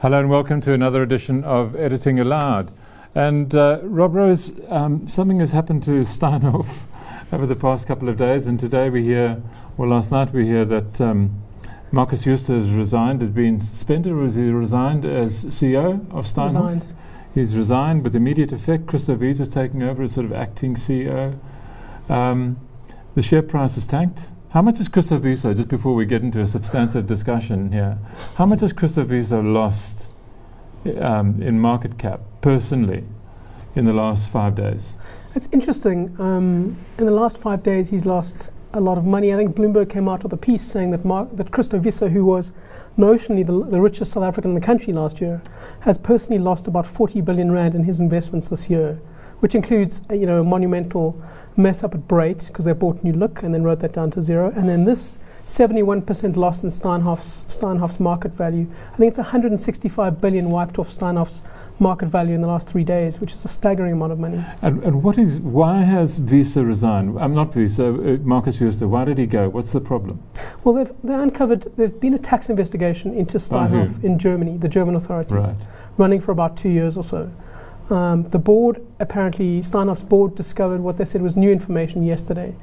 Hello and welcome to another edition of Editing Allowed. And uh, Rob Rose, um, something has happened to Steinhoff over the past couple of days, and today we hear, well, last night we hear that um, Markus Jooste has resigned, has been suspended, or has he resigned as CEO of Steinhoff? Resigned. He's resigned with immediate effect. Christo Wiese is taking over as sort of acting CEO. Um, the share price has tanked. How much has Christo Wiese, just before we get into a substantive discussion here, how much has Christo Wiese lost um, in market cap personally in the last five days? It's interesting. Um, in the last five days, he's lost a lot of money. I think Bloomberg came out with a piece saying that Mar- that Christo Wiese, who was notionally the, the richest South African in the country last year, has personally lost about 40 billion rand in his investments this year, which includes uh, you know a monumental mess up at Brait because they bought New Look and then wrote that down to zero, and then this 71% loss in Steinhoff's, Steinhoff's market value. I think it's 165 billion wiped off Steinhoff's market value in the last three days, which is a staggering amount of money. And, and what is why has Wiese resigned? I'm not Wiese, uh, Markus Jooste. Why did he go? What's the problem? Well, they've, they uncovered, there've been a tax investigation into Steinhoff in Germany, the German authorities, Right. running for about two years or so. Um, the board, apparently, Steinhoff's board discovered what they said was new information yesterday,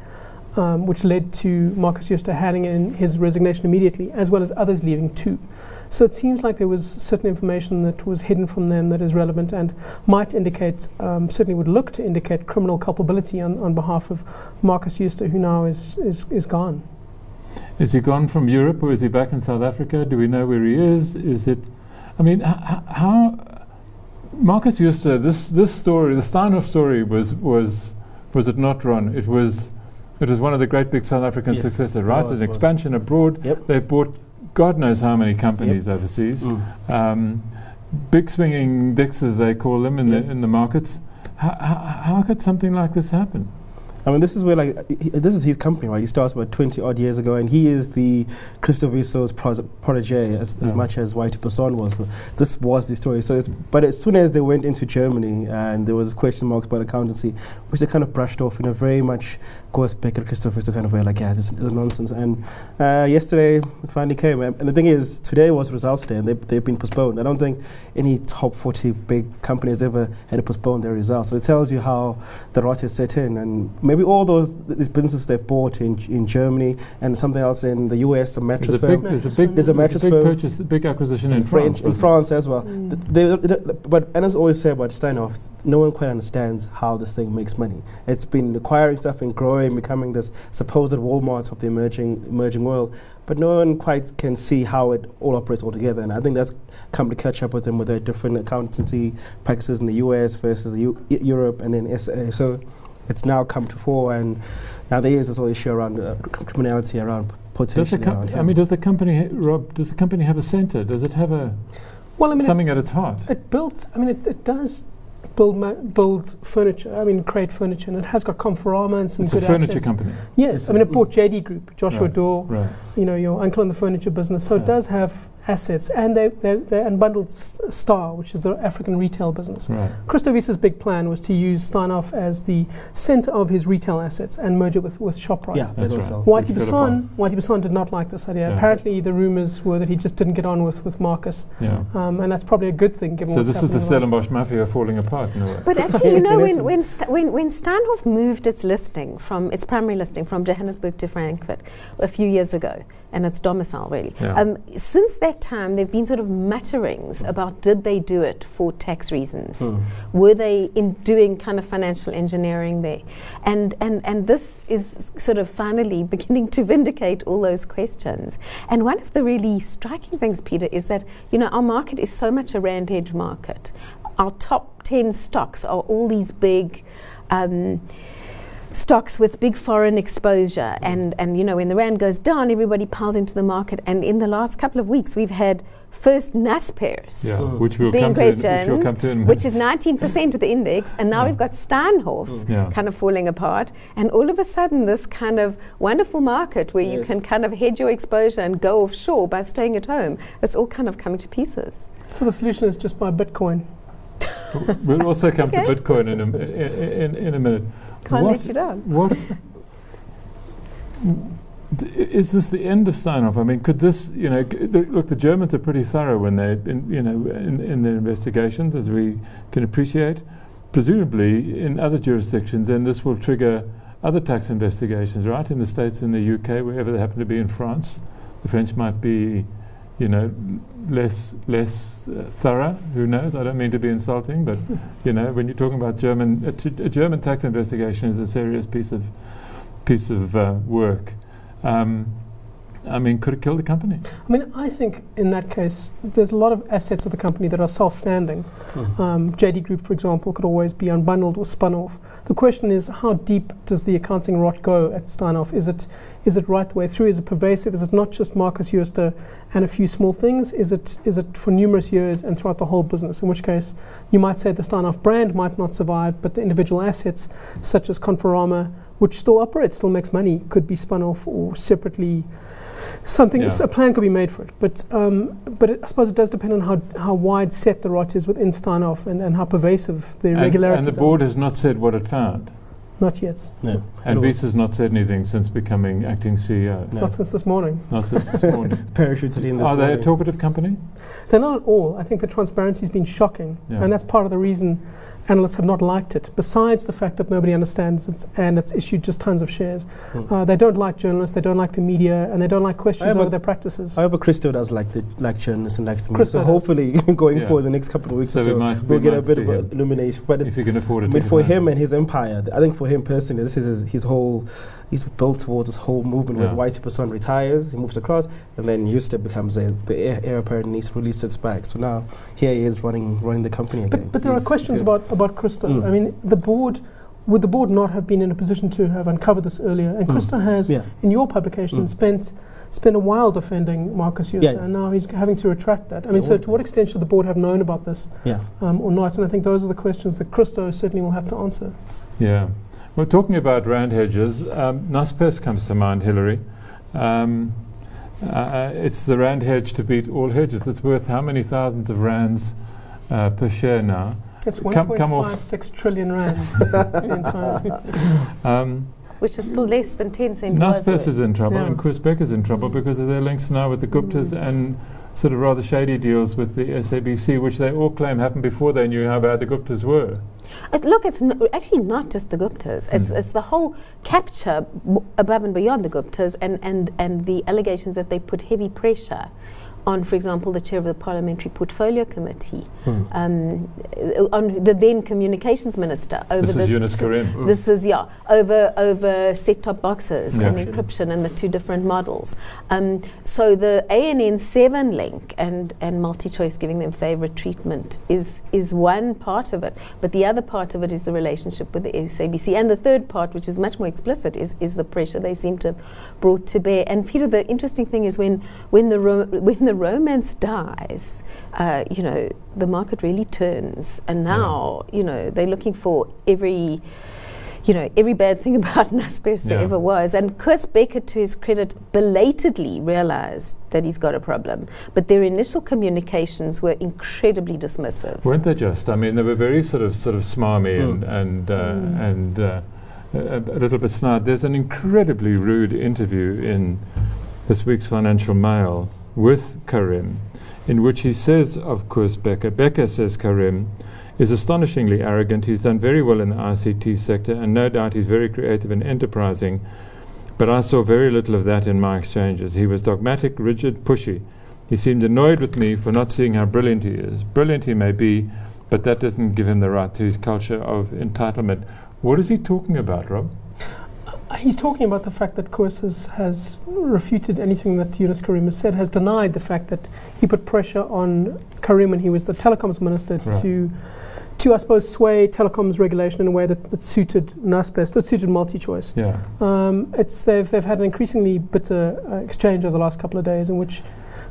um, which led to Markus Jooste handing in his resignation immediately, as well as others leaving too. So it seems like there was certain information that was hidden from them that is relevant and might indicate, um, certainly would look to indicate criminal culpability on, on behalf of Markus Jooste, who now is, is, is gone. Is he gone from Europe or is he back in South Africa? Do we know where he is? Is it? I mean, how? Markus Jooste, this this story, the Steinhoff story, was was was it not, Ron? It was. It was one of the great big South African Yes, successes, right? was, An expansion abroad. Yep. They bought God knows how many companies overseas. Mm. um, big swinging dicks, as they call them in Yeah. the in the markets. How, how, how could something like this happen? I mean, this is where like he, this is his company, right? He started about twenty odd years ago, and he is the Christo Wiese's protege as, Yeah. as much as Whitey Basson was. This was the story. So, it's, but as soon as they went into Germany, and there was question marks about accountancy, which they kind of brushed off in a very much Koos Bekker, Christo Wiese kind of way, like yeah, this is nonsense. And uh, yesterday it finally came, and the thing is, today was results day, and they, they've been postponed. I don't think any top forty big companies ever had to postpone their results. So it tells you how the rot has set in, and maybe all those these businesses they've bought in in Germany and something else in the US, a mattress There's a firm, big, there's a big, There's a mattress big purchase, big acquisition in, in French, in France as well. Mm. Th- They, they, but Anna's always say about Steinhoff, no one quite understands how this thing makes money. It's been acquiring stuff and growing, becoming this supposed Walmart of the emerging emerging world, but no one quite can see how it all operates all together. And I think that's come to catch up with them with their different accountancy practices in the US versus the U- Europe and then SA. So it's now come to fore, and now there is this whole issue around uh, criminality around Does the com- around I mean, does the company, ha- Rob? Does the company have a centre? Does it have a Well, I mean, it, something at its heart? it built, I mean, it, it does build ma- build furniture, I mean, create furniture, and it has got Conforama and some It's a good furniture assets. company, Yes, It's I mean, a- it bought JD Group, Joshua Right. Doore, right? you know, your uncle in the furniture business. So Yeah. it does have assets, and they they, they unbundled S- Star, which is the African retail business. Right. Christo Wiese's big plan was to use Steinhoff as the center of his retail assets and merge it with, with ShopRite. yeah, That's they right. don't. Whitey Which Basson, Whitey Basson did not like this idea. Yeah. Apparently, the rumors were that he just didn't get on with, with Markus, Yeah. um, and that's probably a good thing given So what's this is the happening Stellenbosch mafia falling apart in a way. But actually, you know, when essence. when, Sta- when when Steinhoff moved its listing from its primary listing from Johannesburg to Frankfurt a few years ago, and its domicile really, Yeah. um, since that time there've been sort of mutterings about did they do it for tax reasons? Hmm. Were they in doing kind of financial engineering there? And and and this is sort of finally beginning to vindicate all those questions. And one of the really striking things, Peter, is that you know our market is so much a rand hedge market. Our top ten stocks are all these big. Um, stocks with big foreign exposure and and you know when the rand goes down everybody piles into the market and in the last couple of weeks we've had first Naspers Yeah, Mm. which we'll being come to. in- Which we'll questioned, come to in which is 19% of the index, and now Yeah. we've got Steinhoff Yeah. kind of falling apart. And all of a sudden, this kind of wonderful market where you can kind of hedge your exposure and go offshore by staying at home, it's all kind of coming to pieces. So the solution is just buy Bitcoin. We'll also come Okay. to Bitcoin in a, in, in, in a minute. Can't what, let you down. What? Is this the end of Steinhoff? I mean, could this, you know, look, the Germans are pretty thorough when they, in, you know, in, in their investigations, as we can appreciate. Presumably, in other jurisdictions, then this will trigger other tax investigations, right? In the States, in the UK, wherever they happen to be in France, the French might be, you know, less less uh, thorough. Who knows? I don't mean to be insulting, but you know, when you're talking about German, a, t- a German tax investigation is a serious piece of piece of uh, work. Um, I mean, could it kill the company? I mean, I think in that case, there's a lot of assets of the company that are self-standing. Mm. Um, JD Group, for example, could always be unbundled or spun off. The question is, how deep does the accounting rot go at Steinhoff? Is it is it right the way through? Is it pervasive? Is it not just Markus Jooste and a few small things? Is it is it for numerous years and throughout the whole business? In which case, you might say the Steinhoff brand might not survive, but the individual assets, such as Conforama, which still operates, still makes money, could be spun off or separately. Something, Yeah. a plan could be made for it, but um, but it, I suppose it does depend on how how wide set the rot is within Steinhoff and, and how pervasive the And, irregularities and the are. board has not said what it found, Not yet, No. and Hello. Wiese's not said anything since becoming acting CEO. No. not since this morning. Not since this morning. Parachuted in this Are they a talkative company? They're not at all. I think the transparency has been shocking, Yeah. and that's part of the reason analysts have not liked it. Besides the fact that nobody understands it and it's issued just tons of shares, Hmm. uh, they don't like journalists, they don't like the media, and they don't like questions have over a- their practices. However, Christo does like the like journalists and likes the media. Christo So does. hopefully, going Yeah. forward the next couple of weeks So or we might, we'll we get a bit of him. illumination. But it's, If you can afford I it. mean, for him and his empire, th- I think for him personally, this is his, his whole. He's built towards this whole movement Yeah. where Whitey Basson retires, he moves across, and then Jooste becomes a, the heir, heir apparent, and he's released its back. So now here he is running running the company again. But, but there are questions he's about, about Christo. Mm. I mean, the board, would the board not have been in a position to have uncovered this earlier? And Mm. Christo has, Yeah. in your publication, Mm. spent spent a while defending Markus Jooste, Yeah, yeah. and now he's having to retract that. I mean, Yeah, so to what extent should the board have known about this Yeah. um, or not? And I think those are the questions that Christo certainly will have to answer. Yeah. Well, talking about rand hedges, um, Naspers comes to mind, Hillary. Um, uh, it's the rand hedge to beat all hedges. It's worth how many thousands of rands uh, per share now? It's Come- come off. 1.56 trillion rand. Um, which is still less than Tencent was Naspers is in trouble, Yeah. and Koos Bekker is in trouble because of their links now with the Guptas Mm. and sort of rather shady deals with the SABC, which they all claim happened before they knew how bad the Guptas were. Uh, look, it's n- actually not just the Guptas. It's, Mm. it's the whole capture w- above and beyond the Guptas and, and, and the allegations that they put heavy pressure on, for example, the chair of the Parliamentary Portfolio Committee, Hmm. um, uh, on the then communications minister over This is this. Yunus Carrim. Mm. This is yeah over over set-top boxes Yeah. and encryption and the two different models. Um, so the ANN seven link and and multi-choice giving them favourite treatment is is one part of it, but the other part of it is the relationship with the SABC, and the third part, which is much more explicit, is is the pressure they seem to have brought to bear. And Peter, the interesting thing is when when the ro- when the romance dies. Uh, you know, the market really turns, and now, you know, they're looking for every you know, every bad thing about Naspers there ever was. And Koos Bekker, to his credit, belatedly realized that he's got a problem. But their initial communications were incredibly dismissive. Weren't they just? I mean, they were very sort of sort of smarmy Mm. and and uh, Mm. and uh, a, a little bit snide. There's an incredibly rude interview in this week's Financial Mail with Carrim, in which he says of course Bekker. Bekker says Carrim is astonishingly arrogant. He's done very well in the ICT sector, and no doubt he's very creative and enterprising. But I saw very little of that in my exchanges. He was dogmatic, rigid, pushy. He seemed annoyed with me for not seeing how brilliant he is. Brilliant he may be, but that doesn't give him the right to his culture of entitlement. What is he talking about, Rob? He's talking about the fact that Koos has, has refuted anything that Yunus Carrim has said, has denied the fact that he put pressure on Carrim when he was the telecoms minister Right. to, to, I suppose, sway telecoms regulation in a way that, that suited Naspers, that suited multi-choice. Yeah. Um, it's, they've, they've had an increasingly bitter uh, exchange over the last couple of days in which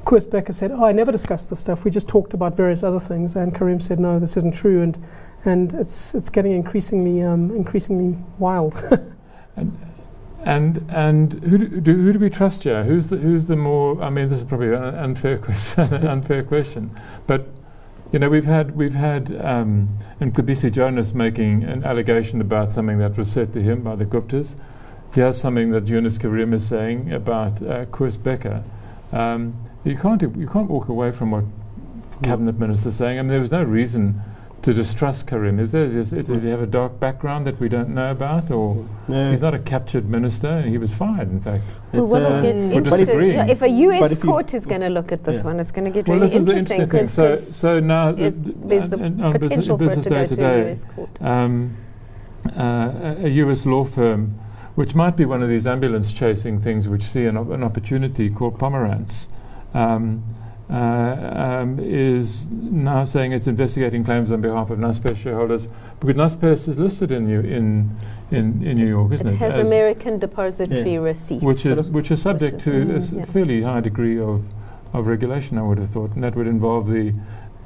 Koos Bekker said, oh, I never discussed this stuff, we just talked about various other things, and Carrim said, no, this isn't true, and, and it's, it's getting increasingly, um, increasingly wild. And and and who do, do, who do we trust here? Who's the, who's the more? I mean, this is probably an unfair question. an unfair question, but you know, we've had we've had um, and Mcebisi Jonas making an allegation about something that was said to him by the Guptas. here's something that Yunus Carrim is saying about uh, Bekker. Um, you can't you can't walk away from what cabinet ministers saying. I mean, there was no reason to distrust Carrim. Is there? Is, is, did he have a dark background that we don't know about, or No. he's not a captured minister? and He was fired, in fact. It's, well, uh, it'll get. We're interesting. disagreeing. Yeah, if a But US if court is going to look at this Yeah. one, it's going to get Well, really this interesting. interesting thing. 'cause So, so now it- there's the and- and on Business- potential for it to Day go to today, a US court. um, uh, a a US law firm, which might be one of these ambulance chasing things which see an, op- an opportunity called Pomerantz, um, uh, um, is now saying it's investigating claims on behalf of Naspers shareholders because Naspers is listed in New, in, in, in New York, isn't it it? has As- American depository Yeah. receipts. which So is which is subject is- to a mm, s- yeah. fairly high degree of of regulation. I would have thought, and that would involve the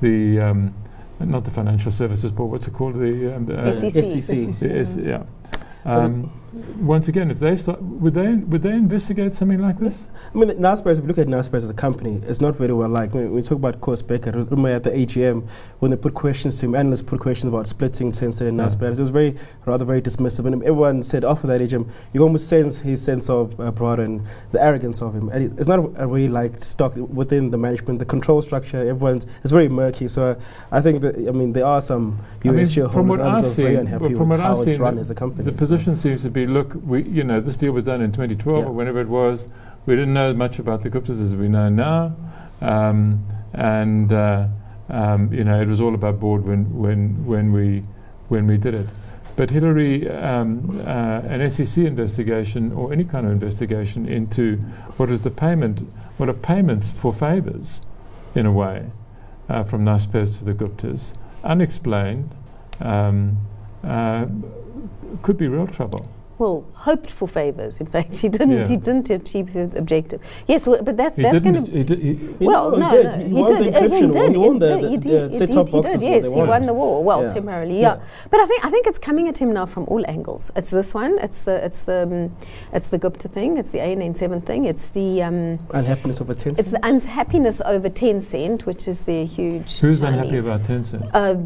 the um, not the financial services board. What's it called? The, um, the, uh, SEC. SEC. the S- yeah. Once again, if they start, would they would they investigate something like this? I mean, Naspers, if you look at Naspers as a company, it's not very well liked. When we talk about Koos Bekker, remember at the AGM, when they put questions to him, analysts put questions about splitting Tencent and Yeah. Naspers, it was very, rather very dismissive. And everyone said after that AGM, you almost sense his sense of uh, pride and the arrogance of him. And it's not a, a really liked stock within the management, the control structure, everyone's, it's very murky. So uh, I think that, I mean, there are some I US mean, shareholders from what I'm I've sure very seen, unhappy from with what how I've it's seen, run the- as a company. The so. position seems to be: look, we you know this deal was done in 2012 Yeah. or whenever it was. We didn't know much about the Guptas as we know now, um, and uh, um, you know it was all about board when when when we when we did it. But Hillary, um, uh, an SEC investigation or any kind of investigation into what is the payment, what are payments for favours, in a way, uh, from Naspers to the Guptas, unexplained, um, uh, could be real trouble. Well, hoped for favors. In fact, he didn't. Yeah. He didn't achieve his objective. Yes, well, but that's He that's going didn't. to. He did, he, He Well, did, no, he no, did. He he won did. the uh, encryption war. did. He won He the- did. the- He the did. He set-top did. boxes He were did. the Yes, he one. won the war. Well, Yeah. temporarily, yeah. Yeah. But I think I think it's coming at him now from all angles. It's this one. It's the it's the um, it's the Gupta thing. It's the ANN seven thing. It's the um, Unhappiness over Tencent. it's the unhappiness over Tencent, which is their huge. who's Chinese. unhappy about Tencent? Uh,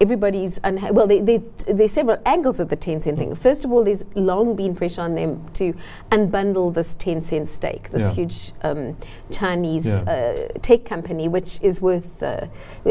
everybody's unhappy. Well, there, there, there's several angles of the Tencent thing. First of all, there's long been pressure on them to unbundle this Tencent stake, this Yeah. huge um, Chinese Yeah. uh, tech company, which is worth. Uh, uh,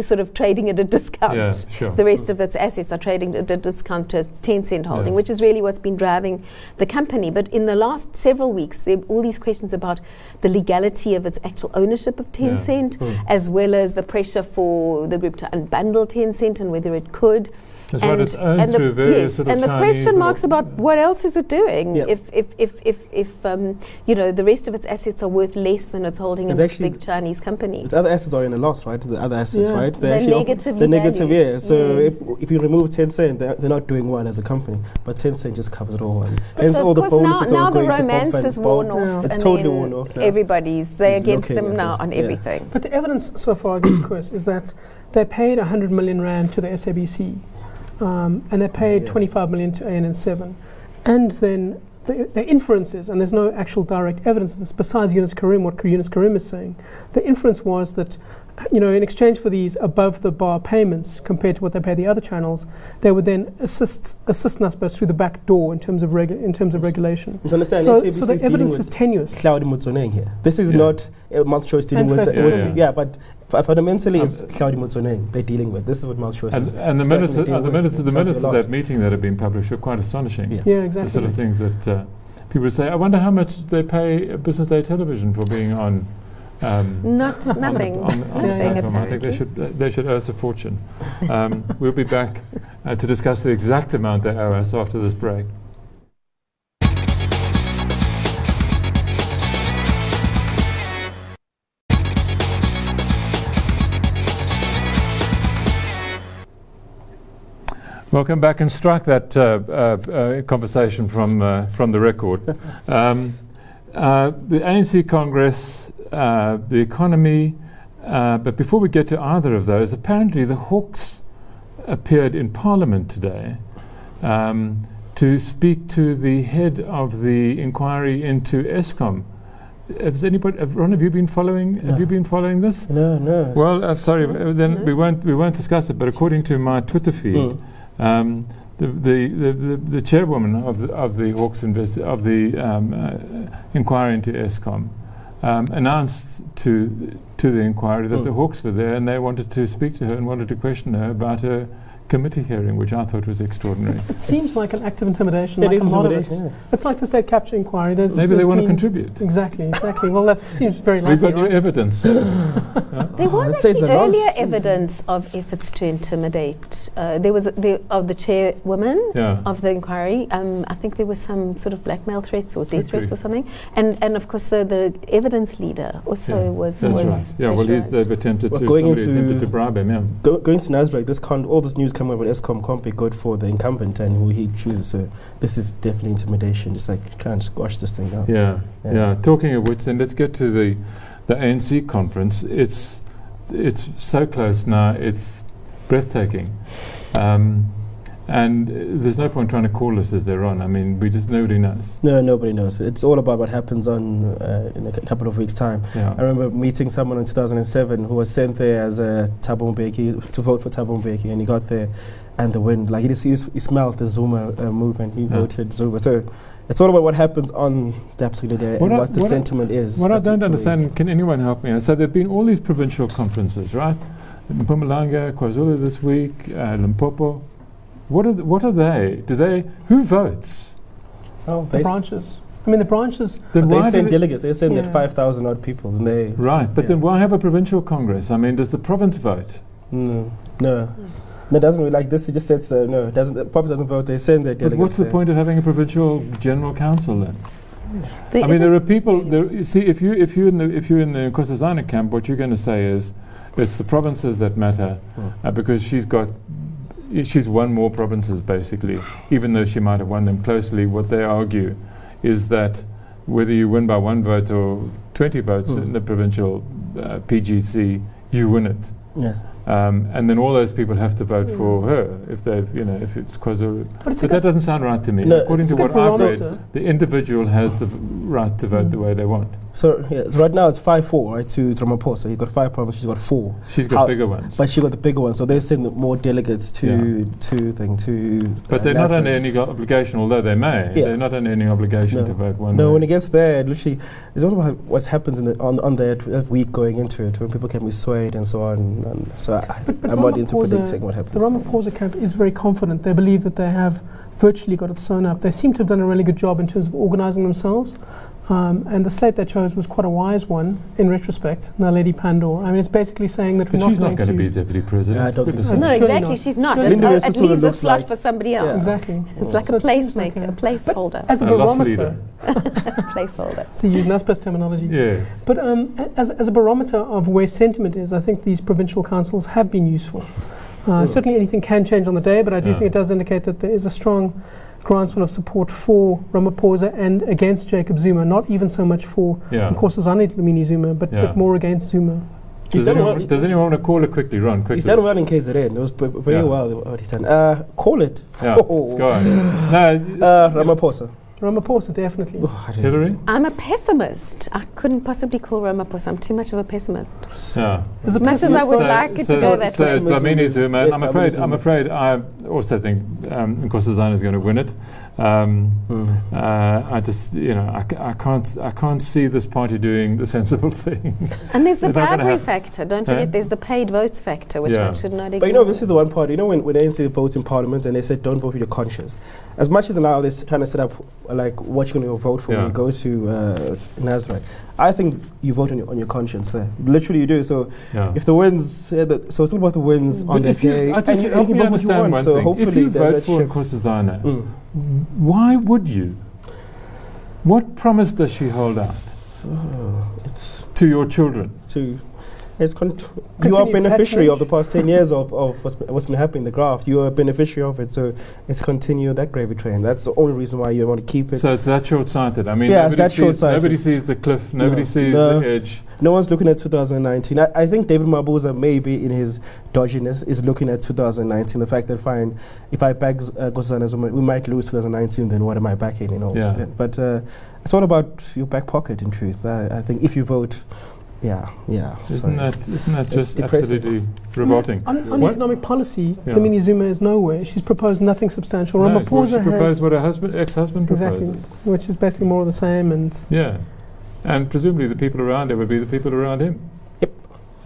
is sort of trading at a discount. Yeah, sure. The rest of its assets are trading at a discount to Tencent holding, Yeah. which is really what's been driving the company. But in the last several weeks, there are all these questions about the legality of its actual ownership of Yeah. Tencent, Mm. as well as the pressure for the group to unbundle Tencent and whether it could. That's right, it's owned and the, yes, sort of and the question marks little- about what else is it doing Yeah. if if if if, if um, you know the rest of its assets are worth less than it's holding in this big Chinese company. Its other assets are in a loss, right? The other assets, Yeah. right? They're actually op- negatively they're negative, valued, yeah. So yes. if, if you remove Tencent, they're, they're not doing well as a company. But Tencent just covers it all. And hence so all the bonuses now, now were the going romance Bob is worn off. Yeah. and It's totally then worn off now. Everybody's they're against them now on everything. But the evidence so far against Chris is that they paid 100 million rand to the SABC, um, and they paid Yeah. 25 million to ANN7, and then the, the inferences, and there's no actual direct evidence of this besides Yunus Carrim, what Yunus Carrim is saying. The inference was that, you know, in exchange for these above the bar payments compared to what they pay the other channels, they would then assist assist Naspers through the back door in terms of regu- in terms of regulation. You understand? So, so the evidence is tenuous. Hlaudi Motsoeneng here. This is Yeah. not uh, MultiChoice dealing And with, Fred the, with Yeah. yeah. but f- fundamentally it's Um, Hlaudi Motsoeneng they're dealing with. This is what MultiChoice And, is. and the minutes, a uh, deal the minutes, It the minutes of that meeting that have been published are quite astonishing. Yeah. Yeah, The sort of things that uh, people say. I wonder how much they pay Business Day Television for being on. Um, Not on nothing. On, the- on the Yeah, yeah. platform. I think they should uh, they should owe us a fortune. Um, we'll be back uh, to discuss the exact amount they owe us after this break. Welcome back and strike that uh, uh, uh, conversation from uh, from the record. Um, uh, the ANC Congress, uh, the economy, uh, but before we get to either of those, apparently the Hawks appeared in Parliament today um, to speak to the head of the inquiry into Eskom. Has anybody, have, Ron, have you been following? No. Have you been following this? No, no. Well, uh, sorry, then we won't we won't discuss it. But according to my Twitter feed, Mm. Um, the, the, the, the, chairwoman of the, of the Hawks investi- of the um, uh, inquiry into Eskom um, announced to to the inquiry that Mm. the Hawks were there and they wanted to speak to her and wanted to question her about her committee hearing, which I thought was extraordinary. It seems like an act of intimidation. It like is a lot of it. yeah. It's like the state capture inquiry. There's, Maybe they want to contribute. Exactly, exactly. Well, that seems very likely. We've likely, got new right? evidence. There was that actually a lot. earlier evidence of efforts to intimidate. Uh, there was the, of the chairwoman yeah. of the inquiry. Um, I think there was some sort of blackmail threats or death threats or something. And and of course the, the evidence leader also Yeah, was That's was right. Yeah, well, he's, they've attempted Well, to, going into- attempted to bribe him, yeah. Go, going to Nasrec, this can't, all this news coming about Eskom can't be good for the incumbent and who he chooses. So this is definitely intimidation. Just like trying to squash this thing down. Yeah, yeah. Yeah. Talking of which, then let's get to the the ANC conference. It's it's so close now. It's breathtaking, um, and uh, there's no point trying to call us as they're on. I mean, we just nobody knows. No, nobody knows. It's all about what happens on uh, in a c- couple of weeks' time. Yeah, I remember meeting someone in 2007 who was sent there as a Thabo Mbeki to vote for Thabo Mbeki, and he got there, and the wind, like he just he, just, he smelled the Zuma uh, movement. He Yeah. voted Zuma. So it's all about what happens on that particular day What and I- what the what I- sentiment is. What I don't understand, can anyone help me? So there've been all these provincial conferences, right? Mpumalanga, KwaZulu this week, uh, Limpopo. What are th- what are they? Do they who votes? Oh, The branches. I mean, the branches. Then they why do send they- delegates. They send Yeah. that 5,000 odd people, and they Right, but Yeah. then why have a provincial congress? I mean, does the province vote? no, no. No, it doesn't really like this. It just says uh, no. It doesn't. The pop doesn't vote. They send their But what's the there. point of having a provincial general council then? There I mean, there are people. There, you see, if you if you in the if you're in the Nkosazana camp, what you're going to say is, it's the provinces that matter, Hmm. uh, because she's got. She's won more provinces basically, even though she might have won them closely. What they argue is that whether you win by one vote or 20 votes Hmm. in the provincial uh, PGC, you win it. Yes. Um, and then all those people have to vote Hmm. for her if they, you know, if it's KwaZulu. But it's But that doesn't sound right to me. No, According to what I've read, barometer. the individual has the right to vote the Mm. way they want. So, yeah, so right now it's five four right to, to Ramaphosa. He got five problems. She's got four. She's got How- bigger ones. But she got the bigger one, so they send more delegates to Yeah. to thing to. But uh, they're not Nasrec. under any go- obligation, although they may. Yeah. They're not under any obligation No. to vote one No, way. when it gets there, literally, it's all about what happens in the, on on that, that week going into it, when people can be swayed and so on. And so I, But- but I'm not into predicting what happens. the Ramaphosa camp is very confident. They believe that they have virtually got it sewn up. They seem to have done a really good job in terms of organising themselves. Um, and the slate they chose was quite a wise one in retrospect. Naledi Pandor. I mean, it's basically saying that we're But not she's not going to to be deputy president. Yeah, I don't think so. no, exactly. not. She's not. Surely It, Linda it Wilson leaves a slot like- for somebody else. Yeah. exactly. It's like So a it seems like placemaker, a a- placeholder. As a A loss barometer, leader. placeholder. to use NASPA's terminology. Yeah. But um, as, as a barometer of where sentiment is, I think these provincial councils have been useful. Uh. Certainly anything can change on the day, but I do Yeah. think it does indicate that there is a strong groundswell of support for Ramaphosa and against Jacob Zuma, not even so much for Yeah. Nkosazana Dlamini Zuma, but, Yeah. but more against Zuma. Does anyone, well- does anyone want to call it quickly, Ron? Quickly. He's done well in KZN. It was p- very Yeah. well what he's done. Uh, call it. Yeah. Oh. Go on. No, Uh, Ramaphosa. Ramaphosa, definitely. Oh, I don't- Hillary? I'm a pessimist. I couldn't possibly call Ramaphosa. I'm too much of a pessimist. Yeah. As As much as I would so, like it so, to go that so way. Dlamini Zuma, and Yeah, I'm afraid, I'm afraid, I also think um, Nkosazana is going to win it. Um, Mm. uh, I just, you know, I, c- I can't, I can't see this party doing the sensible thing. And there's the They're not gonna bribery factor. Don't Huh? forget, there's the paid votes factor, which Yeah. one should not ignore. But you know, this is the one part. You know, when, when ANC votes in Parliament and they said don't vote with your conscience. As much as now they're trying to set up like what you're going to vote for when Yeah. you go to uh, Nasrec, I think you vote on your, on your conscience there. Literally, you do. So Yeah. if the wins, uh, the, so it's all about the wins on But that if you, day. I just and you, help you me vote what you want. one So thing. hopefully If you vote for shift- Nkosazana, Mm. why would you? What promise does she hold out Oh, it's to your children? to it's con- you are Continued beneficiary of the past 10 years of, of what's, been- what's been happening in the graft. You are a beneficiary of it, so it's continue that gravy train. That's the only reason why you want to keep it. So it's that short-sighted. I mean, Yeah, it's nobody, that sees, short-sighted. nobody sees the cliff. Nobody No. sees No. the edge. no one's looking at 2019. I, I think David Mabuza maybe in his dodginess is looking at 2019. The fact that fine, if I back uh, Nkosazana Zuma, we might lose 2019. Then what am I backing? You know. Yeah. But uh, it's all about your back pocket. In truth, I, I think if you vote Yeah, yeah. Isn't sorry. that isn't that just depressing. absolutely revolting? On, on What- economic policy, Yeah. Dlamini Zuma is nowhere. She's proposed nothing substantial. No, well, Ramaphosa she proposed has, what her husband, ex-husband Exactly. proposes. which is basically more of the same. And Yeah, and presumably the people around her would be the people around him. Yep.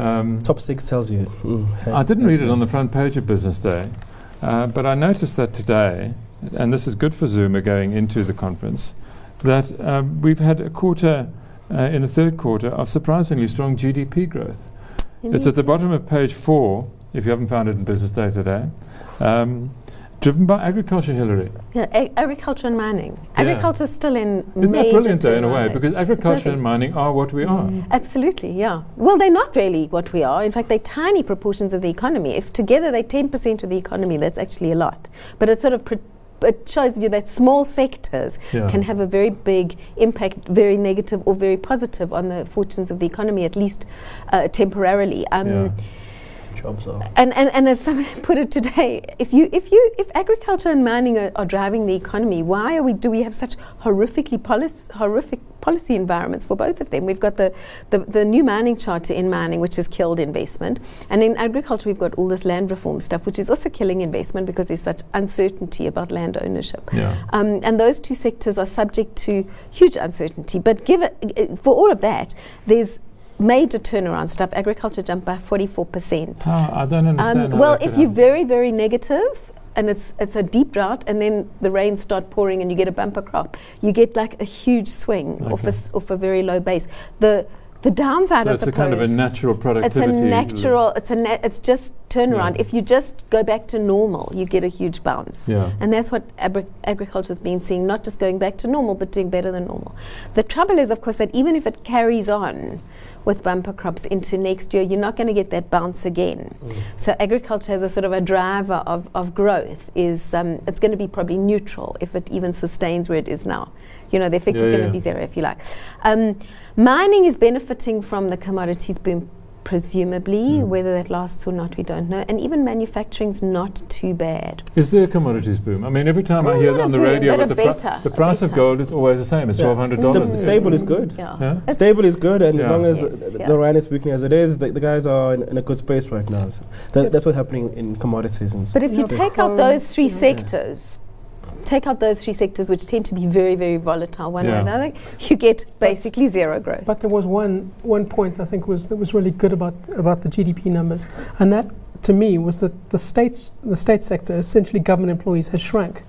Um, Top six tells you. Mm, I didn't read it on the front page of Business Day, uh, but I noticed that today, and this is good for Zuma going into the conference, that um, we've had a quarter in the third quarter of surprisingly strong GDP growth. It's at the bottom of page four, if you haven't found it in Business Day today. Um, driven by agriculture, Hillary. Yeah, ag- agriculture and mining. Yeah. Agriculture is still in Isn't that brilliant, though, in a way? Because agriculture and mining are what we are. Absolutely, yeah. Well, they're not really what we are. In fact, they're tiny proportions of the economy. If together they're 10% of the economy, that's actually a lot. But it sort of pr- it shows you that small sectors Yeah. can have a very big impact, very negative or very positive on the fortunes of the economy, at least uh, temporarily. Um, Yeah. Jobs are. and, and, and as someone put it today, if you if you if agriculture and mining are, are driving the economy, why are we do we have such horrifically policy horrific policy environments for both of them? We've got the, the, the new mining charter in mining, which has killed investment, and in agriculture we've got all this land reform stuff, which is also killing investment because there's such uncertainty about land ownership. Yeah. Um, and those two sectors are subject to huge uncertainty. But give it, uh, for all of that, there's major turnaround stuff. Agriculture jumped by 44%. How? I don't understand. Um, well, if you're very, very negative, and it's it's a deep drought, and then the rains start pouring, and you get a bumper crop, you get like a huge swing off a off a very low base. The the downside, so I it's a suppose, kind of a natural productivity. it's a natural. It's a na- it's just turnaround. Yeah. If you just go back to normal, you get a huge bounce. Yeah. And that's what agri- agriculture's been seeing, not just going back to normal, but doing better than normal. The trouble is, of course, that even if it carries on with bumper crops into next year, you're not going to get that bounce again. So agriculture as a sort of a driver of, of growth is, um, it's going to be probably neutral if it even sustains where it is now. You know, the effect Yeah, is going yeah. to be zero if you like. Um, mining is benefiting from the commodities boom presumably Mm. whether that lasts or not we don't know and even manufacturing's not too bad Is there a commodities boom? I mean, every time I hear not it on the boom, radio, but the, pri- better, the price of gold is always the same. It's Yeah. twelve hundred Sta- dollars. stable is good. yeah, Yeah? Stable is good, and Yeah. as long as Yes, the, yeah. the rand is weakening as it is, the, the guys are in, in a good space right now. So that, that's what's happening in commodities and But if you take out those three yeah. sectors, take out those three sectors which tend to be very, very volatile one way Yeah. or another, you get basically zero growth. But there was one one point I think was that was really good about about the GDP numbers, and that to me was that the states the state sector, essentially government employees, has shrank.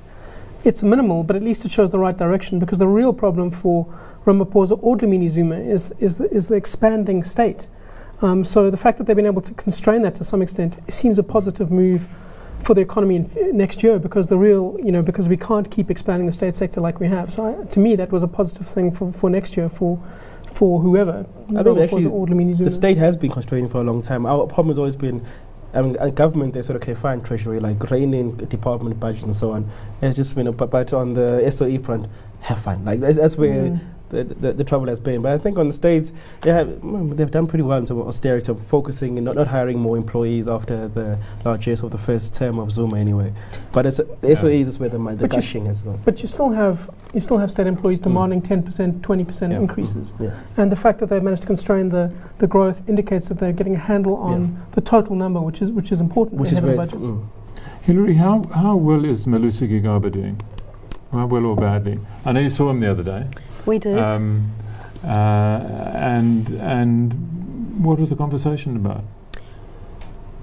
It's minimal, but at least it shows the right direction because the real problem for Ramaphosa or Dlamini Zuma is is the, is the expanding state. Um, so the fact that they've been able to constrain that to some extent seems a positive move for the economy in f- next year because the real you know because we can't keep expanding the state sector like we have. So I, to me that was a positive thing for, for next year for for whoever. I think actually Zuma. The state has been constraining for a long time. Our problem has always been, I mean, government, they said, okay, fine, treasury, like reining department budgets and so on. It's just been, a, but, but on the SOE front, have fun. Like, that's, that's where Mm. The, the, the trouble has been. But I think on the states, they have, mm, they've done pretty well in terms of austerity, of focusing and not, not hiring more employees after the largest of the first term of Zuma anyway. But it's, the Yeah. SOEs is where the, mon- the But you gushing as well. But you still have you still have state employees demanding 10%, 20% Yeah. increases. Yeah. And the fact that they've managed to constrain the, the growth indicates that they're getting a handle on the total number, which is which is important Which is ahead where, budget. mm. Hillary, how, how well is Malusi Gigaba doing? How well or badly? I know you saw him the other day. We did. Um, uh, and and what was the conversation about?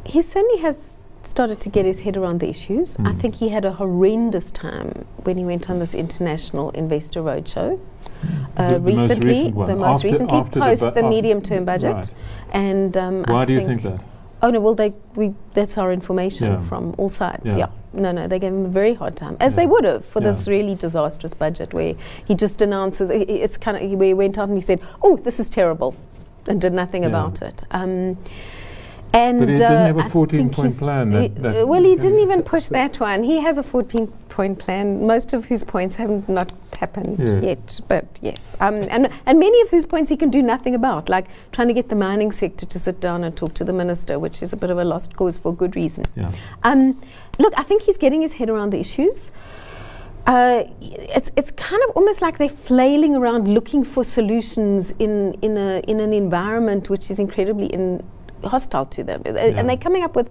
he certainly has started to get his head around the issues. I Mm. think he had a horrendous time when he went on this international investor roadshow. Uh, The- the most recently, recent the most after- recently after the post bu- the, medium-term budget, Right. and um, I Why do you think that? Oh no, well they we that's our information Yeah. from all sides. Yeah. Yeah. No, no, they gave him a very hard time, as Yeah. they would have for this really disastrous budget where he just announces i- i- it's kind of where he went out and he said, "Oh, this is terrible," and did nothing about it. Um, and But he uh, have a I 14 think point he's- plan. That, that well, he didn't even push that one. He has a 14 point plan, most of whose points have not happened Yes. yet. But yes, um, and, and many of whose points he can do nothing about, like trying to get the mining sector to sit down and talk to the minister, which is a bit of a lost cause for good reason. Yeah. Um, look, I think he's getting his head around the issues. uh, it's it's kind of almost like they're flailing around looking for solutions in in a in an environment which is incredibly in hostile to them, Uh, Yeah. and they're coming up with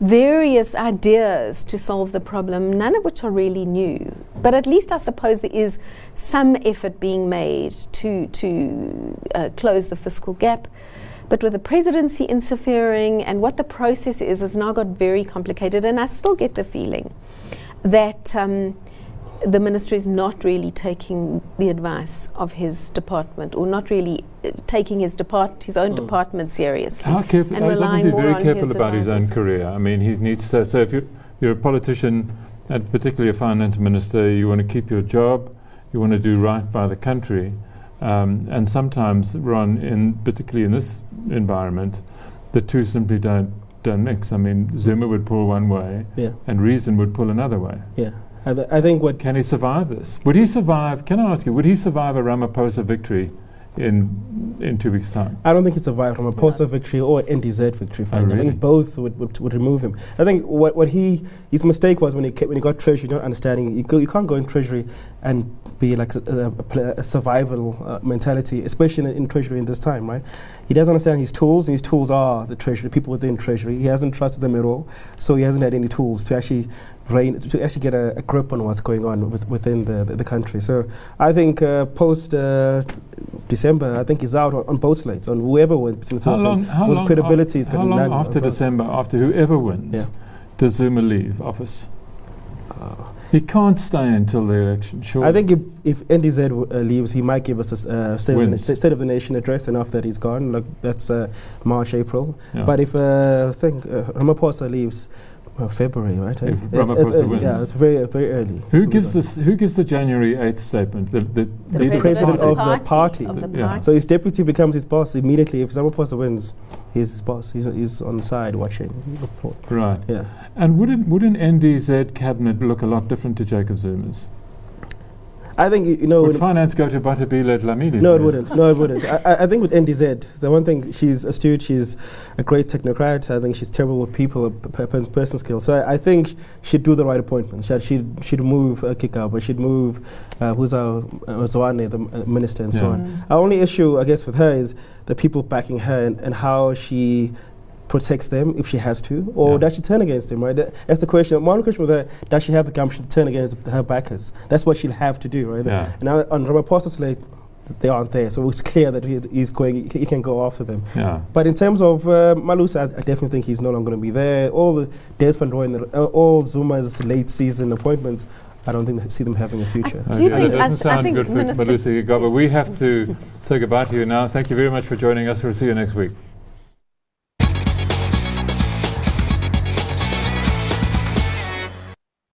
various ideas to solve the problem, none of which are really new. But at least I suppose there is some effort being made to to uh, close the fiscal gap. But with the presidency interfering and what the process is, has now got very complicated. And I still get the feeling that um, the minister is not really taking the advice of his department, or not really uh, taking his depart his own Mm. department seriously. How careful? and He's obviously very careful his about his own career. I mean, he needs to. So if you, you're a politician, and particularly a finance minister, you want to keep your job, you want to do right by the country, um, and sometimes, Ron, in particularly in this environment, the two simply don't don't mix. I mean, Zuma would pull one way, Yeah, and reason would pull another way. yeah. I, th- I think what Can he survive this? Would he survive? Can I ask you? Would he survive a Ramaphosa victory in in two weeks' time? I don't think he survived Ramaphosa victory or an NDZ victory. Oh, frankly. I think both would, would, would remove him. I think what, what he his mistake was when he ca- when he got treasury, not understanding you, go, you can't go in treasury and be like a, a, a a survival uh, mentality, especially in, in treasury in this time, right? He doesn't understand his tools, and his tools are the treasury, the people within treasury. He hasn't trusted them at all, so he hasn't had any tools to actually rein, to actually get a, a grip on what's going on with, within the, the, the country. So I think uh, post uh, December, I think he's out on, on both slates, on whoever wins How long? How long? credibility is long land after December? After whoever wins, Yeah. does Zuma leave office? Uh, He can't stay until the election. Sure. I think if, if NDZ w- uh, leaves, he might give us a uh, state, of the, na- state of the nation address, and after that he's gone. Like that's uh, March, April. Yeah. But if uh, I think uh, Ramaphosa leaves, well, February, right? If It's- it's, Ramaphosa uh, wins. Yeah, it's very uh, very early. who gives this? Who gives the January eighth statement? The, the, The leader president of the party. Of the Yeah. So his deputy becomes his boss immediately. If Ramaphosa wins, he's his boss. He's, he's on the side watching. Right. Yeah. And would an, would an NDZ cabinet look a lot different to Jacob Zuma's? I think you, know. would finance go to Bathabile Dlamini? No, it wouldn't. No, it wouldn't. I, I- think with NDZ, the one thing she's astute. She's a great technocrat. I think she's terrible with people, person skills. So I, I think she'd do the right appointment. She'd she'd, she'd move uh, Gigaba. She'd move uh, who's our uh, Zwane, the uh, minister, and so Yeah. on. Our only issue, I guess, with her is the people backing her and, and how she protects them if she has to, or Yeah. does she turn against them? Right. That's the question. One question with her: Does she have the gumption to turn against her backers? That's what she'll have to do, right? Yeah. Now on Ramaphosa's slate, they aren't there, so it's clear that he, he's going. He can go after them. Yeah. But in terms of uh, Malusi, I, I definitely think he's no longer going to be there. All the Des van Rooyen and the, uh, all Zuma's late season appointments, I don't think they see them having a future. Do you think- that I doesn't th- I sound think good for Minister- Malusi Gigaba. We have to say goodbye to you now. Thank you very much for joining us. We'll see you next week.